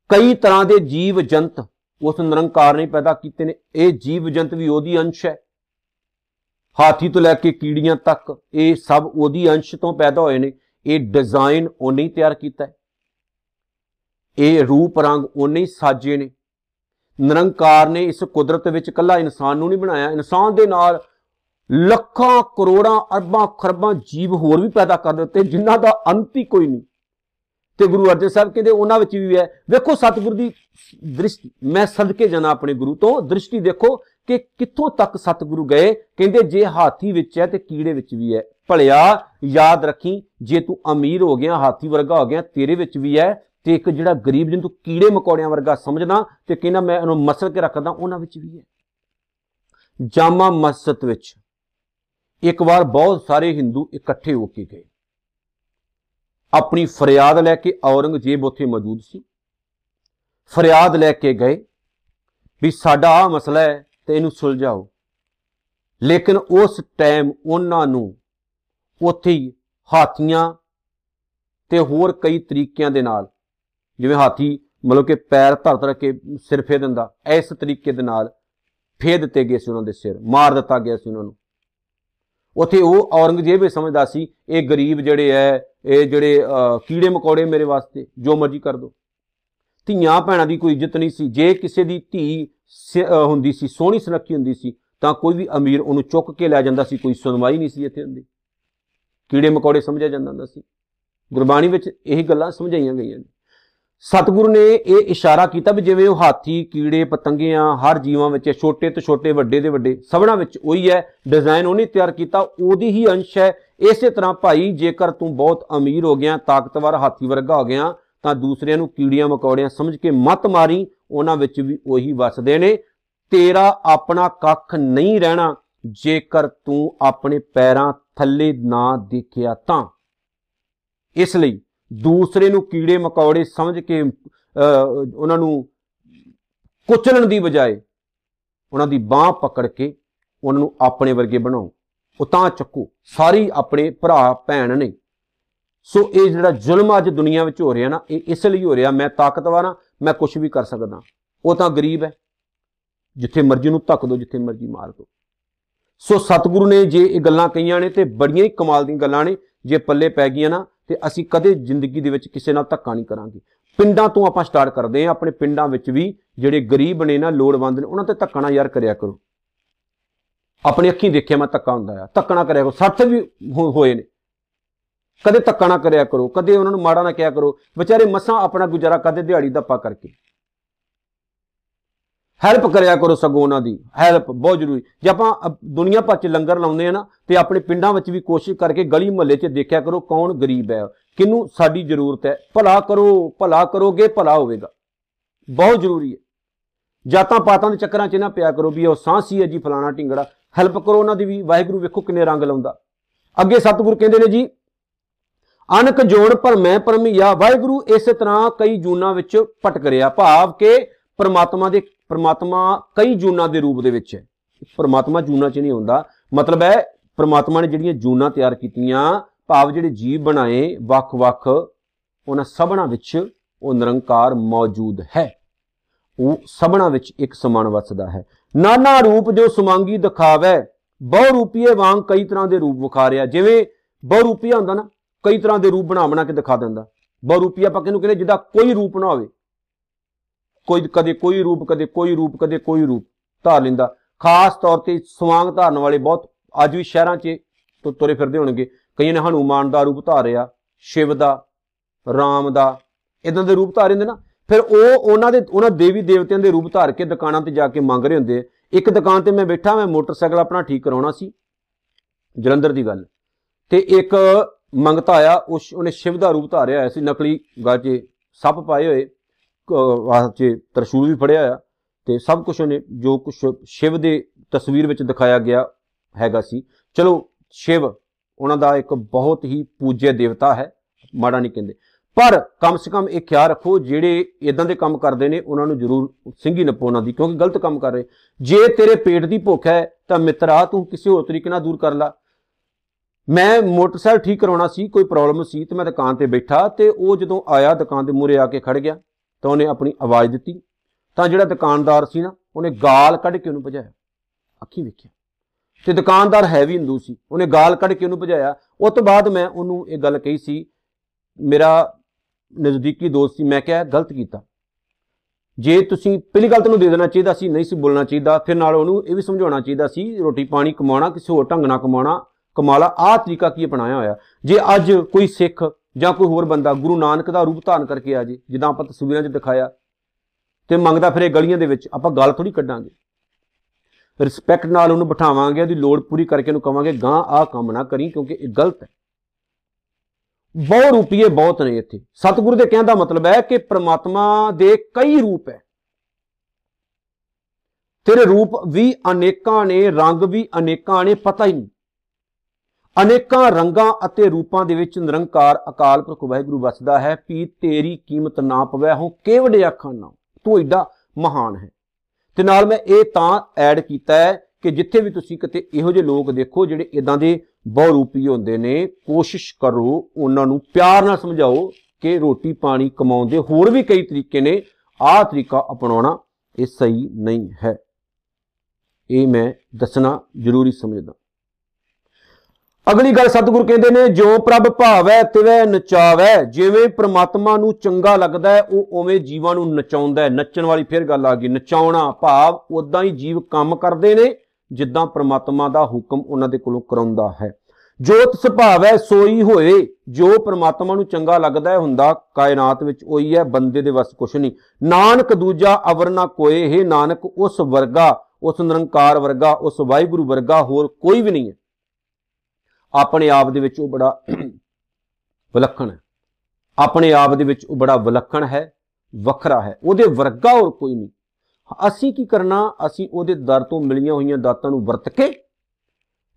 ਕਈ ਤਰ੍ਹਾਂ ਦੇ ਜੀਵ ਜੰਤ ਉਸ ਨਿਰੰਕਾਰ ਨੇ ਪੈਦਾ ਕੀਤੇ ਨੇ। ਇਹ ਜੀਵ ਜੰਤ ਵੀ ਉਹਦੀ ਅੰਸ਼ ਹੈ। ਹਾਥੀ ਤੋਂ ਲੈ ਕੇ ਕੀੜੀਆਂ ਤੱਕ ਇਹ ਸਭ ਉਹਦੀ ਅੰਸ਼ ਤੋਂ ਪੈਦਾ ਹੋਏ ਨੇ। ਇਹ ਡਿਜ਼ਾਈਨ ਉਹਨੇ ਹੀ ਤਿਆਰ ਕੀਤਾ ਹੈ। ਇਹ ਰੂਪ ਰੰਗ ਉਹਨੇ ਹੀ ਸਾਜੇ ਨੇ। ਨਿਰੰਕਾਰ ਨੇ ਇਸ ਕੁਦਰਤ ਵਿੱਚ ਕੱਲਾ ਇਨਸਾਨ ਨੂੰ ਨਹੀਂ ਬਣਾਇਆ। ਇਨਸਾਨ ਦੇ ਨਾਲ ਲੱਖਾਂ, ਕਰੋੜਾਂ, ਅਰਬਾਂ, ਖਰਬਾਂ ਜੀਵ ਹੋਰ ਵੀ ਪੈਦਾ ਕਰ ਦਿੱਤੇ, ਜਿਨ੍ਹਾਂ ਦਾ ਅੰਤ ਹੀ ਕੋਈ ਨਹੀਂ। ਤੇ ਗੁਰੂ ਅਰਜਨ ਸਾਹਿਬ ਕਹਿੰਦੇ, ਉਹਨਾਂ ਵਿੱਚ ਵੀ ਹੈ। ਵੇਖੋ ਸਤਿਗੁਰ ਦੀ ਦ੍ਰਿਸ਼ਟੀ। ਮੈਂ ਸਦਕੇ ਜਾਣਾ ਆਪਣੇ ਗੁਰੂ ਤੋਂ। ਦ੍ਰਿਸ਼ਟੀ ਦੇਖੋ ਕਿ ਕਿੱਥੋਂ ਤੱਕ ਸਤਿਗੁਰੂ ਗਏ। ਕਹਿੰਦੇ, ਜੇ ਹਾਥੀ ਵਿੱਚ ਹੈ ਤੇ ਕੀੜੇ ਵਿੱਚ ਵੀ ਹੈ। ਭਲਿਆ, ਯਾਦ ਰੱਖੀ, ਜੇ ਤੂੰ ਅਮੀਰ ਹੋ ਗਿਆ, ਹਾਥੀ ਵਰਗਾ ਹੋ ਗਿਆ, ਤੇਰੇ ਵਿੱਚ ਵੀ ਹੈ। ਤੇ ਇੱਕ ਜਿਹੜਾ ਗਰੀਬ ਜਿਹਨੂੰ ਤੂੰ ਕੀੜੇ ਮਕੌੜਿਆਂ ਵਰਗਾ ਸਮਝਦਾ, ਤੇ ਕਹਿੰਦਾ, ਮੈਂ ਉਹਨੂੰ ਮਸਲ ਕੇ ਰੱਖਦਾ, ਉਹਨਾਂ ਵਿੱਚ ਵੀ ਹੈ। ਜਾਮਾ ਮਸਜਿਦ ਵਿੱਚ ਇੱਕ ਵਾਰ ਬਹੁਤ ਸਾਰੇ ਹਿੰਦੂ ਇਕੱਠੇ ਹੋ ਕੇ ਗਏ। ਆਪਣੀ ਫਰਿਆਦ ਲੈ ਕੇ ਔਰੰਗਜ਼ੇਬ ਉੱਥੇ ਮੌਜੂਦ ਸੀ। ਫਰਿਆਦ ਲੈ ਕੇ ਗਏ ਵੀ ਸਾਡਾ ਆ ਮਸਲਾ ਹੈ ਤੇ ਇਹਨੂੰ ਸੁਲਝਾਓ। ਲੇਕਿਨ ਉਸ ਟਾਈਮ ਉਹਨਾਂ ਨੂੰ ਉੱਥੇ ਹੀ ਹਾਥੀਆਂ ਤੇ ਹੋਰ ਕਈ ਤਰੀਕਿਆਂ ਦੇ ਨਾਲ, ਜਿਵੇਂ ਹਾਥੀ ਮਤਲਬ ਕਿ ਪੈਰ ਧਰ ਧਰ ਕੇ ਸਿਰ ਫੇਰ ਦਿੰਦਾ, ਇਸ ਤਰੀਕੇ ਦੇ ਨਾਲ ਫੇਰ ਦਿੱਤੇ ਗਏ ਸੀ ਉਹਨਾਂ ਦੇ ਸਿਰ, ਮਾਰ ਦਿੱਤਾ ਗਿਆ ਸੀ ਉਹਨਾਂ ਨੂੰ। ਉੱਥੇ ਉਹ ਔਰੰਗਜ਼ੇਬ ਇਹ ਸਮਝਦਾ ਸੀ, ਇਹ ਗਰੀਬ ਜਿਹੜੇ ਐ, ਇਹ ਜਿਹੜੇ ਕੀੜੇ ਮਕੌੜੇ ਮੇਰੇ ਵਾਸਤੇ, ਜੋ ਮਰਜ਼ੀ ਕਰ ਦੋ। ਧੀਆਂ ਭੈਣਾਂ ਦੀ ਕੋਈ ਇੱਜ਼ਤ ਨਹੀਂ ਸੀ। ਜੇ ਕਿਸੇ ਦੀ ਧੀ ਹੁੰਦੀ ਸੀ, ਸੋਹਣੀ ਸੁਨੱਖੀ ਹੁੰਦੀ ਸੀ, ਤਾਂ ਕੋਈ ਵੀ ਅਮੀਰ ਉਹਨੂੰ ਚੁੱਕ ਕੇ ਲੈ ਜਾਂਦਾ ਸੀ, ਕੋਈ ਸੁਣਵਾਈ ਨਹੀਂ ਸੀ ਇੱਥੇ ਹੁੰਦੀ। ਕੀੜੇ ਮਕੌੜੇ ਸਮਝਿਆ ਜਾਂਦਾ ਹੁੰਦਾ ਸੀ। ਗੁਰਬਾਣੀ ਵਿੱਚ ਇਹੀ ਗੱਲਾਂ ਸਮਝਾਈਆਂ ਗਈਆਂ ਨੇ। ਸਤਿਗੁਰੂ ਨੇ ਇਹ ਇਸ਼ਾਰਾ ਕੀਤਾ ਵੀ ਜਿਵੇਂ ਉਹ ਹਾਥੀ, ਕੀੜੇ, ਪਤੰਗਿਆਂ, ਹਰ ਜੀਵਾਂ ਵਿੱਚ ਛੋਟੇ ਤੋਂ ਛੋਟੇ, ਵੱਡੇ ਦੇ ਵੱਡੇ ਸਭਨਾ ਵਿੱਚ ਉਹੀ ਹੈ ਡਿਜ਼ਾਈਨ ਉਹਨੇ ਤਿਆਰ ਕੀਤਾ, ਉਹਦੀ ਹੀ ਅੰਸ਼ ਹੈ। ਇਸੇ ਤਰ੍ਹਾਂ ਭਾਈ, ਜੇਕਰ ਤੂੰ ਬਹੁਤ ਅਮੀਰ ਹੋ ਗਿਆ, ਤਾਕਤਵਰ ਹਾਥੀ ਵਰਗਾ ਹੋ ਗਿਆ, ਤਾਂ ਦੂਸਰਿਆਂ ਨੂੰ ਕੀੜੀਆਂ, ਮਕੌੜਿਆਂ ਸਮਝ ਕੇ ਮਤ ਮਾਰੀ, ਉਹਨਾਂ ਵਿੱਚ ਵੀ ਉਹੀ ਵਸਦੇ ਨੇ। ਤੇਰਾ ਆਪਣਾ ਕੱਖ ਨਹੀਂ ਰਹਿਣਾ, ਜੇਕਰ ਤੂੰ ਆਪਣੇ ਪੈਰਾਂ ਥੱਲੇ ਨਾ ਦੇਖਿਆ ਤਾਂ। ਇਸ ਲਈ ਦੂਸਰੇ ਨੂੰ ਕੀੜੇ ਮਕੌੜੇ ਸਮਝ ਕੇ ਉਹਨਾਂ ਨੂੰ ਕੁਚਲਣ ਦੀ ਬਜਾਏ ਉਹਨਾਂ ਦੀ ਬਾਹ ਪਕੜ ਕੇ ਉਹਨਾਂ ਨੂੰ ਆਪਣੇ ਵਰਗੇ ਬਣਾਓ। ਉਹ ਤਾਂ ਚੱਕੋ, ਸਾਰੀ ਆਪਣੇ ਭਰਾ, ਭੈਣ ਨੇ। ਸੋ ਇਹ ਜਿਹੜਾ ਜ਼ੁਲਮ ਅੱਜ ਦੁਨੀਆ ਵਿੱਚ ਹੋ ਰਿਹਾ ਨਾ, ਇਹ ਇਸ ਲਈ ਹੋ ਰਿਹਾ, ਮੈਂ ਤਾਕਤਵਰ ਹਾਂ, ਮੈਂ ਕੁਝ ਵੀ ਕਰ ਸਕਦਾ। ਉਹ ਤਾਂ ਗਰੀਬ ਹੈ। ਜਿੱਥੇ ਮਰਜ਼ੀ ਨੂੰ ਧੱਕ ਦੋ, ਜਿੱਥੇ ਮਰਜ਼ੀ ਮਾਰ ਦੋ। ਸੋ ਸਤਿਗੁਰੂ ਨੇ ਜੇ ਇਹ ਗੱਲਾਂ ਕਹੀਆਂ ਨੇ ਤੇ ਬੜੀਆਂ ਹੀ ਕਮਾਲ ਦੀਆਂ ਗੱਲਾਂ ਨੇ। ਜੇ ਪੱਲੇ ਪੈ ਗਈਆਂ ਨਾ ਤੇ ਅਸੀਂ ਕਦੇ ਜ਼ਿੰਦਗੀ ਦੇ ਵਿੱਚ ਕਿਸੇ ਨਾਲ ਧੱਕਾ ਨਹੀਂ ਕਰਾਂਗੇ। ਪਿੰਡਾਂ ਤੋਂ ਆਪਾਂ ਸਟਾਰਟ ਕਰਦੇ ਹਾਂ, ਆਪਣੇ ਪਿੰਡਾਂ ਵਿੱਚ ਵੀ ਜਿਹੜੇ ਗਰੀਬ ਨੇ ਨਾ, ਲੋੜਵੰਦ ਨੇ, ਉਹਨਾਂ ਤੇ ਧੱਕਾ ਨਾ ਯਾਰ ਕਰਿਆ ਕਰੋ। ਆਪਣੀ ਅੱਖੀਂ ਦੇਖਿਆ ਮੈਂ ਧੱਕਾ ਹੁੰਦਾ ਆ। ਧੱਕਾ ਨਾ ਕਰਿਆ ਕਰੋ ਸੱਤ ਵੀ ਹੋਏ ਨੇ। ਕਦੇ ਧੱਕਾ ਨਾ ਕਰਿਆ ਕਰੋ, ਕਦੇ ਉਹਨਾਂ ਨੂੰ ਮਾੜਾ ਨਾ ਕਿਹਾ ਕਰੋ। ਵਿਚਾਰੇ ਮਸਾਂ ਆਪਣਾ ਗੁਜ਼ਾਰਾ ਕਦੇ ਦਿਹਾੜੀ ਦੱਪਾ ਕਰਕੇ। ਹੈਲਪ ਕਰਿਆ ਕਰੋ ਸਗੋਂ ਉਹਨਾਂ ਦੀ। ਹੈਲਪ ਬਹੁਤ ਜ਼ਰੂਰੀ। ਜੇ ਆਪਾਂ ਦੁਨੀਆ ਭਰ ਚ ਲੰਗਰ ਲਾਉਂਦੇ ਆ ਨਾ, ਤੇ ਆਪਣੇ ਪਿੰਡਾਂ ਵਿੱਚ ਵੀ ਕੋਸ਼ਿਸ਼ ਕਰਕੇ ਗਲੀ ਮੁਹੱਲੇ 'ਚ ਦੇਖਿਆ ਕਰੋ ਕੌਣ ਗਰੀਬ ਹੈ। ਕਿਨੂੰ ਸਾਡੀ ਜ਼ਰੂਰਤ ਹੈ? ਭਲਾ ਕਰੋ, ਭਲਾ ਕਰੋਗੇ, ਭਲਾ ਹੋਵੇਗਾ। ਬਹੁਤ ਜ਼ਰੂਰੀ ਹੈ। ਜਾਤਾਂ ਪਾਤਾਂ ਦੇ ਚੱਕਰਾਂ 'ਚ ਨਾ ਪਿਆ ਕਰੋ ਵੀ ਉਹ ਸਾਂਸੀ ਹੈ ਜੀ ਫਲਾਣਾ ਢਿੰਗੜਾ। ਹੈਲਪ ਕਰੋ ਉਹਨਾਂ ਦੀ ਵੀ। ਵਾਹਿਗੁਰੂ ਵੇਖੋ ਕਿੰਨੇ ਰੰਗ ਲਾਉਂਦਾ। ਅੱਗੇ ਸਤਿਗੁਰ ਕਹਿੰਦੇ ਨੇ ਜੀ ਅਨਕ ਜੋੜ ਪਰ ਮੈਂ ਪਰਮਿਆ ਵਾਹਿਗੁਰੂ ਇਸੇ ਤਰ੍ਹਾਂ ਕਈ ਜੂਨਾਂ ਵਿੱਚ ਭਟਕ ਰਿਹਾ। ਭਾਵ ਕਿ ਪਰਮਾਤਮਾ ਦੇ ਪਰਮਾਤਮਾ ਕਈ ਜੂਨਾਂ ਦੇ ਰੂਪ ਦੇ ਵਿੱਚ ਹੈ। ਪਰਮਾਤਮਾ ਜੂਨਾਂ 'ਚ ਨਹੀਂ ਹੁੰਦਾ। ਮਤਲਬ ਹੈ, ਪਰਮਾਤਮਾ ਨੇ ਜਿਹੜੀਆਂ ਜੂਨਾਂ ਤਿਆਰ ਕੀਤੀਆਂ, ਭਾਵ ਜਿਹੜੇ ਜੀਵ ਬਣਾਏ, ਵੱਖ-ਵੱਖ, ਉਹਨਾਂ ਸਭਨਾ ਵਿੱਚ ਉਹ ਨਿਰੰਕਾਰ ਮੌਜੂਦ ਹੈ। ਉਹ ਸਭਨਾ ਵਿੱਚ ਇੱਕ ਸਮਾਨ ਵਸਦਾ ਹੈ। ਨਾਨਾ ਰੂਪ ਜੋ ਸੁਮੰਗੀ ਦਿਖਾਵੇ ਬਹੁ ਰੂਪੀਏ ਵਾਂਗ ਕਈ ਤਰ੍ਹਾਂ ਦੇ ਰੂਪ ਵਿਖਾ ਰਿਹਾ ਜਿਵੇਂ ਬਹੁ ਰੂਪੀਆ ਹੁੰਦਾ ਨਾ, ਕਈ ਤਰ੍ਹਾਂ ਦੇ ਰੂਪ ਬਣਾ ਬਣਾ ਕੇ ਦਿਖਾ ਦਿੰਦਾ। ਬਹੁ ਰੂਪੀਆ ਆਪਾਂ ਕਿਹਨੂੰ ਕਹਿੰਦੇ, ਜਿਹਦਾ ਕੋਈ ਰੂਪ ਨਾ ਹੋਵੇ। ਕੋਈ ਕਦੇ ਕੋਈ ਰੂਪ, ਕਦੇ ਕੋਈ ਰੂਪ, ਕਦੇ ਕੋਈ ਰੂਪ ਧਾਰ ਲੈਂਦਾ। ਖਾਸ ਤੌਰ ਤੇ ਸਵਾਂਗ ਧਾਰਨ ਵਾਲੇ ਬਹੁਤ ਅੱਜ ਵੀ ਸ਼ਹਿਰਾਂ 'ਚ ਤੁਰੇ ਫਿਰਦੇ ਹੋਣਗੇ। ਕਈਆਂ ਨੇ ਹਨੂਮਾਨ ਦਾ ਰੂਪ ਧਾਰਿਆ, ਸ਼ਿਵ ਦਾ, ਰਾਮ ਦਾ ਇਦਾਂ ਦੇ ਰੂਪ ਧਾਰੇ ਹੁੰਦੇ ਨਾ। ਫਿਰ ਉਹ ਉਹਨਾਂ ਦੇ, ਉਹਨਾਂ ਦੇਵੀ ਦੇਵਤਿਆਂ ਦੇ ਰੂਪ ਧਾਰ ਕੇ ਦੁਕਾਨਾਂ ਤੇ ਜਾ ਕੇ ਮੰਗ ਰਹੇ ਹੁੰਦੇ ਆ। ਇੱਕ ਦੁਕਾਨ ਤੇ ਮੈਂ ਬੈਠਾ ਮੈਂ ਮੋਟਰਸਾਈਕਲ ਆਪਣਾ ਠੀਕ ਕਰਾਉਣਾ ਸੀ। ਜਲੰਧਰ ਦੀ ਗੱਲ। ਤੇ ਇੱਕ ਮੰਗਤਾ ਆਇਆ, ਉਸ, ਉਹਨੇ ਸ਼ਿਵ ਦਾ ਰੂਪ ਧਾਰਿਆ ਹੋਇਆ ਸੀ, ਨਕਲੀ ਗਲ 'ਚ ਸੱਪ ਪਾਏ ਹੋਏ। ਵਾਹ 'ਚ ਤਰਸ਼ੂਲ ਵੀ ਫੜਿਆ ਹੋਇਆ ਤੇ ਸਭ ਕੁਝ ਉਹਨੇ, ਜੋ ਕੁਝ ਸ਼ਿਵ ਦੇ ਤਸਵੀਰ ਵਿੱਚ ਦਿਖਾਇਆ ਗਿਆ ਹੈਗਾ ਸੀ। ਚਲੋ, ਸ਼ਿਵ, ਉਹਨਾਂ ਦਾ ਇੱਕ ਬਹੁਤ ਹੀ ਪੂਜਿਆ ਦੇਵਤਾ ਹੈ, ਮਾੜਾ ਨਹੀਂ ਕਹਿੰਦੇ। ਪਰ ਕਮ ਸੇ ਕਮ ਇਹ ਖਿਆਲ ਰੱਖੋ, ਜਿਹੜੇ ਇਦਾਂ ਦੇ ਕੰਮ ਕਰਦੇ ਨੇ, ਉਹਨਾਂ ਨੂੰ ਜ਼ਰੂਰ ਸਿੰਘੀ ਨੱਪੋ ਉਹਨਾਂ ਦੀ, ਕਿਉਂਕਿ ਗਲਤ ਕੰਮ ਕਰ ਰਹੇ। ਜੇ ਤੇਰੇ ਪੇਟ ਦੀ ਭੁੱਖ ਹੈ, ਤਾਂ ਮਿੱਤਰਾ, ਤੂੰ ਕਿਸੇ ਹੋਰ ਤਰੀਕੇ ਨਾਲ ਦੂਰ ਕਰ ਲੈ। ਮੈਂ ਮੋਟਰਸਾਈਕਲ ਠੀਕ ਕਰਾਉਣਾ ਸੀ, ਕੋਈ ਪ੍ਰੋਬਲਮ ਸੀ, ਤੇ ਮੈਂ ਦੁਕਾਨ ਤੇ ਬੈਠਾ, ਤੇ ਉਹ ਜਦੋਂ ਆਇਆ ਦੁਕਾਨ ਦੇ ਮੂਹਰੇ ਆ ਕੇ ਖੜ ਗਿਆ। ਤਾਂ ਉਹਨੇ ਆਪਣੀ ਆਵਾਜ਼ ਦਿੱਤੀ। ਤਾਂ ਜਿਹੜਾ ਦੁਕਾਨਦਾਰ ਸੀ ਨਾ, ਉਹਨੇ ਗਾਲ ਕੱਢ ਕੇ ਉਹਨੂੰ ਭਜਾਇਆ। ਅੱਖੀ ਵੇਖਿਆ। ਤੇ ਦੁਕਾਨਦਾਰ ਹੈ ਵੀ ਹਿੰਦੂ ਸੀ। ਉਹਨੇ ਗਾਲ ਕੱਢ ਕੇ ਉਹਨੂੰ ਭਜਾਇਆ। ਉਸ ਤੋਂ ਬਾਅਦ ਮੈਂ ਉਹਨੂੰ ਇਹ ਗੱਲ ਕਹੀ ਸੀ, ਮੇਰਾ ਨਜ਼ਦੀਕੀ ਦੋਸਤ ਸੀ, ਮੈਂ ਕਿਹਾ, ਗਲਤ ਕੀਤਾ। ਜੇ ਤੁਸੀਂ ਪਹਿਲੀ ਗੱਲ ਤੈਨੂੰ ਦੇ ਦੇਣਾ ਚਾਹੀਦਾ ਸੀ, ਨਹੀਂ ਸੀ ਬੋਲਣਾ ਚਾਹੀਦਾ, ਫਿਰ ਨਾਲ ਉਹਨੂੰ ਇਹ ਵੀ ਸਮਝਾਉਣਾ ਚਾਹੀਦਾ ਸੀ, ਰੋਟੀ ਪਾਣੀ ਕਮਾਉਣਾ, ਕਿਸੇ ਹੋਰ ਢੰਗ ਨਾਲ ਕਮਾਉਣਾ ਕਮਾਲਾ ਆਹ ਤਰੀਕਾ ਕੀ ਅਪਣਾਇਆ ਹੋਇਆ? ਜੇ ਅੱਜ ਕੋਈ ਸਿੱਖ ਜਾਂ ਕੋਈ ਹੋਰ ਬੰਦਾ ਗੁਰੂ ਨਾਨਕ ਦਾ ਰੂਪ ਧਾਰਨ ਕਰਕੇ ਆ ਜੇ, ਜਿੱਦਾਂ ਆਪਾਂ ਤਸਵੀਰਾਂ 'ਚ ਦਿਖਾਇਆ, ਤੇ ਮੰਗਦਾ ਫਿਰੇ ਗਲੀਆਂ ਦੇ ਵਿੱਚ, ਆਪਾਂ ਗੱਲ ਥੋੜੀ ਕੱਢਾਂਗੇ। ਰਿਸਪੈਕਟ ਨਾਲ ਉਹਨੂੰ ਬਿਠਾਵਾਂਗੇ, ਉਹਦੀ ਲੋੜ ਪੂਰੀ ਕਰਕੇ ਉਹਨੂੰ ਕਵਾਂਗੇ, ਗਾਂ, ਆਹ ਕੰਮ ਨਾ ਕਰੀ ਕਿਉਂਕਿ ਇਹ ਗਲਤ ਹੈ। ਬਹੁ ਰੂਪੀਏ ਬਹੁਤ ਨੇ ਇੱਥੇ। ਸਤਿਗੁਰੂ ਦੇ ਕਹਿਣ ਦਾ ਮਤਲਬ ਹੈ ਕਿ ਪ੍ਰਮਾਤਮਾ ਦੇ ਕਈ ਰੂਪ ਹੈ। ਤੇਰੇ ਰੂਪ ਵੀ ਅਨੇਕਾਂ ਨੇ, ਰੰਗ ਵੀ ਅਨੇਕਾਂ ਨੇ, ਪਤਾ ਹੀ ਨਹੀਂ। ਅਨੇਕਾਂ ਰੰਗਾਂ ਅਤੇ ਰੂਪਾਂ ਦੇ ਵਿੱਚ ਨਿਰੰਕਾਰ ਅਕਾਲ ਪੁਰਖ ਵਾਹਿਗੁਰੂ ਵਸਦਾ ਹੈ। ਵੀ ਤੇਰੀ ਕੀਮਤ ਨਾ ਪਵੈ ਹੋ ਕਿਵੜੇ ਅੱਖਾਂ ਨਾ ਤੂੰ ਐਡਾ ਮਹਾਨ ਹੈ। ਤੇ ਨਾਲ ਮੈਂ ਇਹ ਤਾਂ ਐਡ ਕੀਤਾ ਹੈ ਕਿ ਜਿੱਥੇ ਵੀ ਤੁਸੀਂ ਕਿਤੇ ਇਹੋ ਜਿਹੇ ਲੋਕ ਦੇਖੋ ਜਿਹੜੇ ਇਦਾਂ ਦੇ ਬਹੁ ਰੂਪੀ ਹੁੰਦੇ ਨੇ, ਕੋਸ਼ਿਸ਼ ਕਰੋ ਉਹਨਾਂ ਨੂੰ ਪਿਆਰ ਨਾਲ ਸਮਝਾਓ ਕਿ ਰੋਟੀ ਪਾਣੀ ਕਮਾਉਣ ਦੇ ਹੋਰ ਵੀ ਕਈ ਤਰੀਕੇ ਨੇ। ਆਹ ਤਰੀਕਾ ਅਪਣਾਉਣਾ ਇਹ ਸਹੀ ਨਹੀਂ ਹੈ। ਇਹ ਮੈਂ ਦੱਸਣਾ ਜ਼ਰੂਰੀ ਸਮਝਦਾ। ਅਗਲੀ ਗੱਲ ਸਤਿਗੁਰੂ ਕਹਿੰਦੇ ਨੇ ਜੋ ਪ੍ਰਭ ਭਾਵੈ, ਤਿਵੈ ਨਚਾਵੈ, ਜਿਵੇਂ ਪ੍ਰਮਾਤਮਾ ਨੂੰ ਚੰਗਾ ਲੱਗਦਾ ਹੈ, ਉਹ ਉਵੇਂ ਜੀਵਾਂ ਨੂੰ ਨਚਾਉਂਦਾ ਹੈ। ਨੱਚਣ ਵਾਲੀ ਫਿਰ ਗੱਲ ਆ ਗਈ, ਨਚਾਉਣਾ ਭਾਵ ਉਦਾਂ ਹੀ ਜੀਵ ਕੰਮ ਕਰਦੇ ਨੇ, ਜਿੱਦਾਂ ਪ੍ਰਮਾਤਮਾ ਦਾ ਹੁਕਮ ਉਹਨਾਂ ਦੇ ਕੋਲੋਂ ਕਰਾਉਂਦਾ ਹੈ। ਜੋਤ ਸੁਭਾਵੈ ਸੋਈ ਹੋਏ ਜੋ ਪ੍ਰਮਾਤਮਾ ਨੂੰ ਚੰਗਾ ਲੱਗਦਾ ਹੈ, ਹੁੰਦਾ ਕਾਇਨਾਤ ਵਿੱਚ ਉਹੀ ਹੈ, ਬੰਦੇ ਦੇ ਵਸ ਕੁਛ ਨਹੀਂ। ਨਾਨਕ ਦੂਜਾ ਅਵਰ ਨਾ ਕੋਏ, ਹੈ ਨਾਨਕ ਉਸ ਵਰਗਾ, ਉਸ ਨਿਰੰਕਾਰ ਵਰਗਾ, ਉਸ ਵਾਹਿਗੁਰੂ ਵਰਗਾ ਹੋਰ ਕੋਈ ਵੀ ਨਹੀਂ ਹੈ। ਆਪਣੇ ਆਪ ਦੇ ਵਿੱਚ ਉਹ ਬੜਾ ਵਿਲੱਖਣ ਹੈ। ਆਪਣੇ ਆਪ ਦੇ ਵਿੱਚ ਉਹ ਬੜਾ ਵਿਲੱਖਣ ਹੈ, ਵੱਖਰਾ ਹੈ। ਉਹਦੇ ਵਰਗਾ ਹੋਰ ਕੋਈ ਨਹੀਂ। ਅਸੀਂ ਕੀ ਕਰਨਾ? ਅਸੀਂ ਉਹਦੇ ਦਰ ਤੋਂ ਮਿਲੀਆਂ ਹੋਈਆਂ ਦਾਤਾਂ ਨੂੰ ਵਰਤ ਕੇ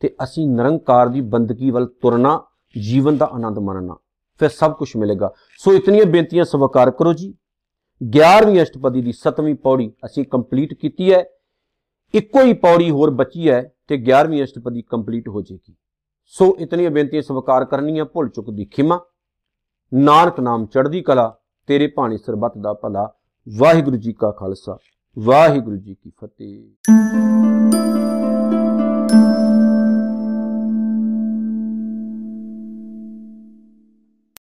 ਤੇ ਅਸੀਂ ਨਿਰੰਕਾਰ ਦੀ ਬੰਦਗੀ ਵੱਲ ਤੁਰਨਾ, ਜੀਵਨ ਦਾ ਆਨੰਦ ਮਾਣਨਾ। ਫਿਰ ਸਭ ਕੁਝ ਮਿਲੇਗਾ। ਸੋ ਇਤਨੀਆਂ ਬੇਨਤੀਆਂ ਸਵੀਕਾਰ ਕਰੋ ਜੀ। 11ਵੀਂ ਅਸ਼ਟਪਦੀ ਦੀ 7ਵੀਂ ਪੌੜੀ ਅਸੀਂ ਕੰਪਲੀਟ ਕੀਤੀ ਹੈ। ਇੱਕੋ ਹੀ ਪੌੜੀ ਹੋਰ ਬਚੀ ਹੈ ਤੇ 11ਵੀਂ ਅਸ਼ਟਪਦੀ ਕੰਪਲੀਟ ਹੋ ਜਾਏਗੀ। ਸੋ ਇਤਨੀਆਂ ਬੇਨਤੀਆਂ ਸਵੀਕਾਰ ਕਰਨੀਆਂ, ਭੁੱਲ ਚੁੱਕ ਦੀ ਖਿਮਾ। ਨਾਨਕ ਨਾਮ ਚੜ੍ਹਦੀ ਕਲਾ, ਤੇਰੇ ਭਾਣੇ ਸਰਬੱਤ ਦਾ ਭਲਾ। ਵਾਹਿਗੁਰੂ ਜੀ ਕਾ ਖਾਲਸਾ, ਵਾਹਿਗੁਰੂ ਜੀ ਕੀ ਫਤਿਹ।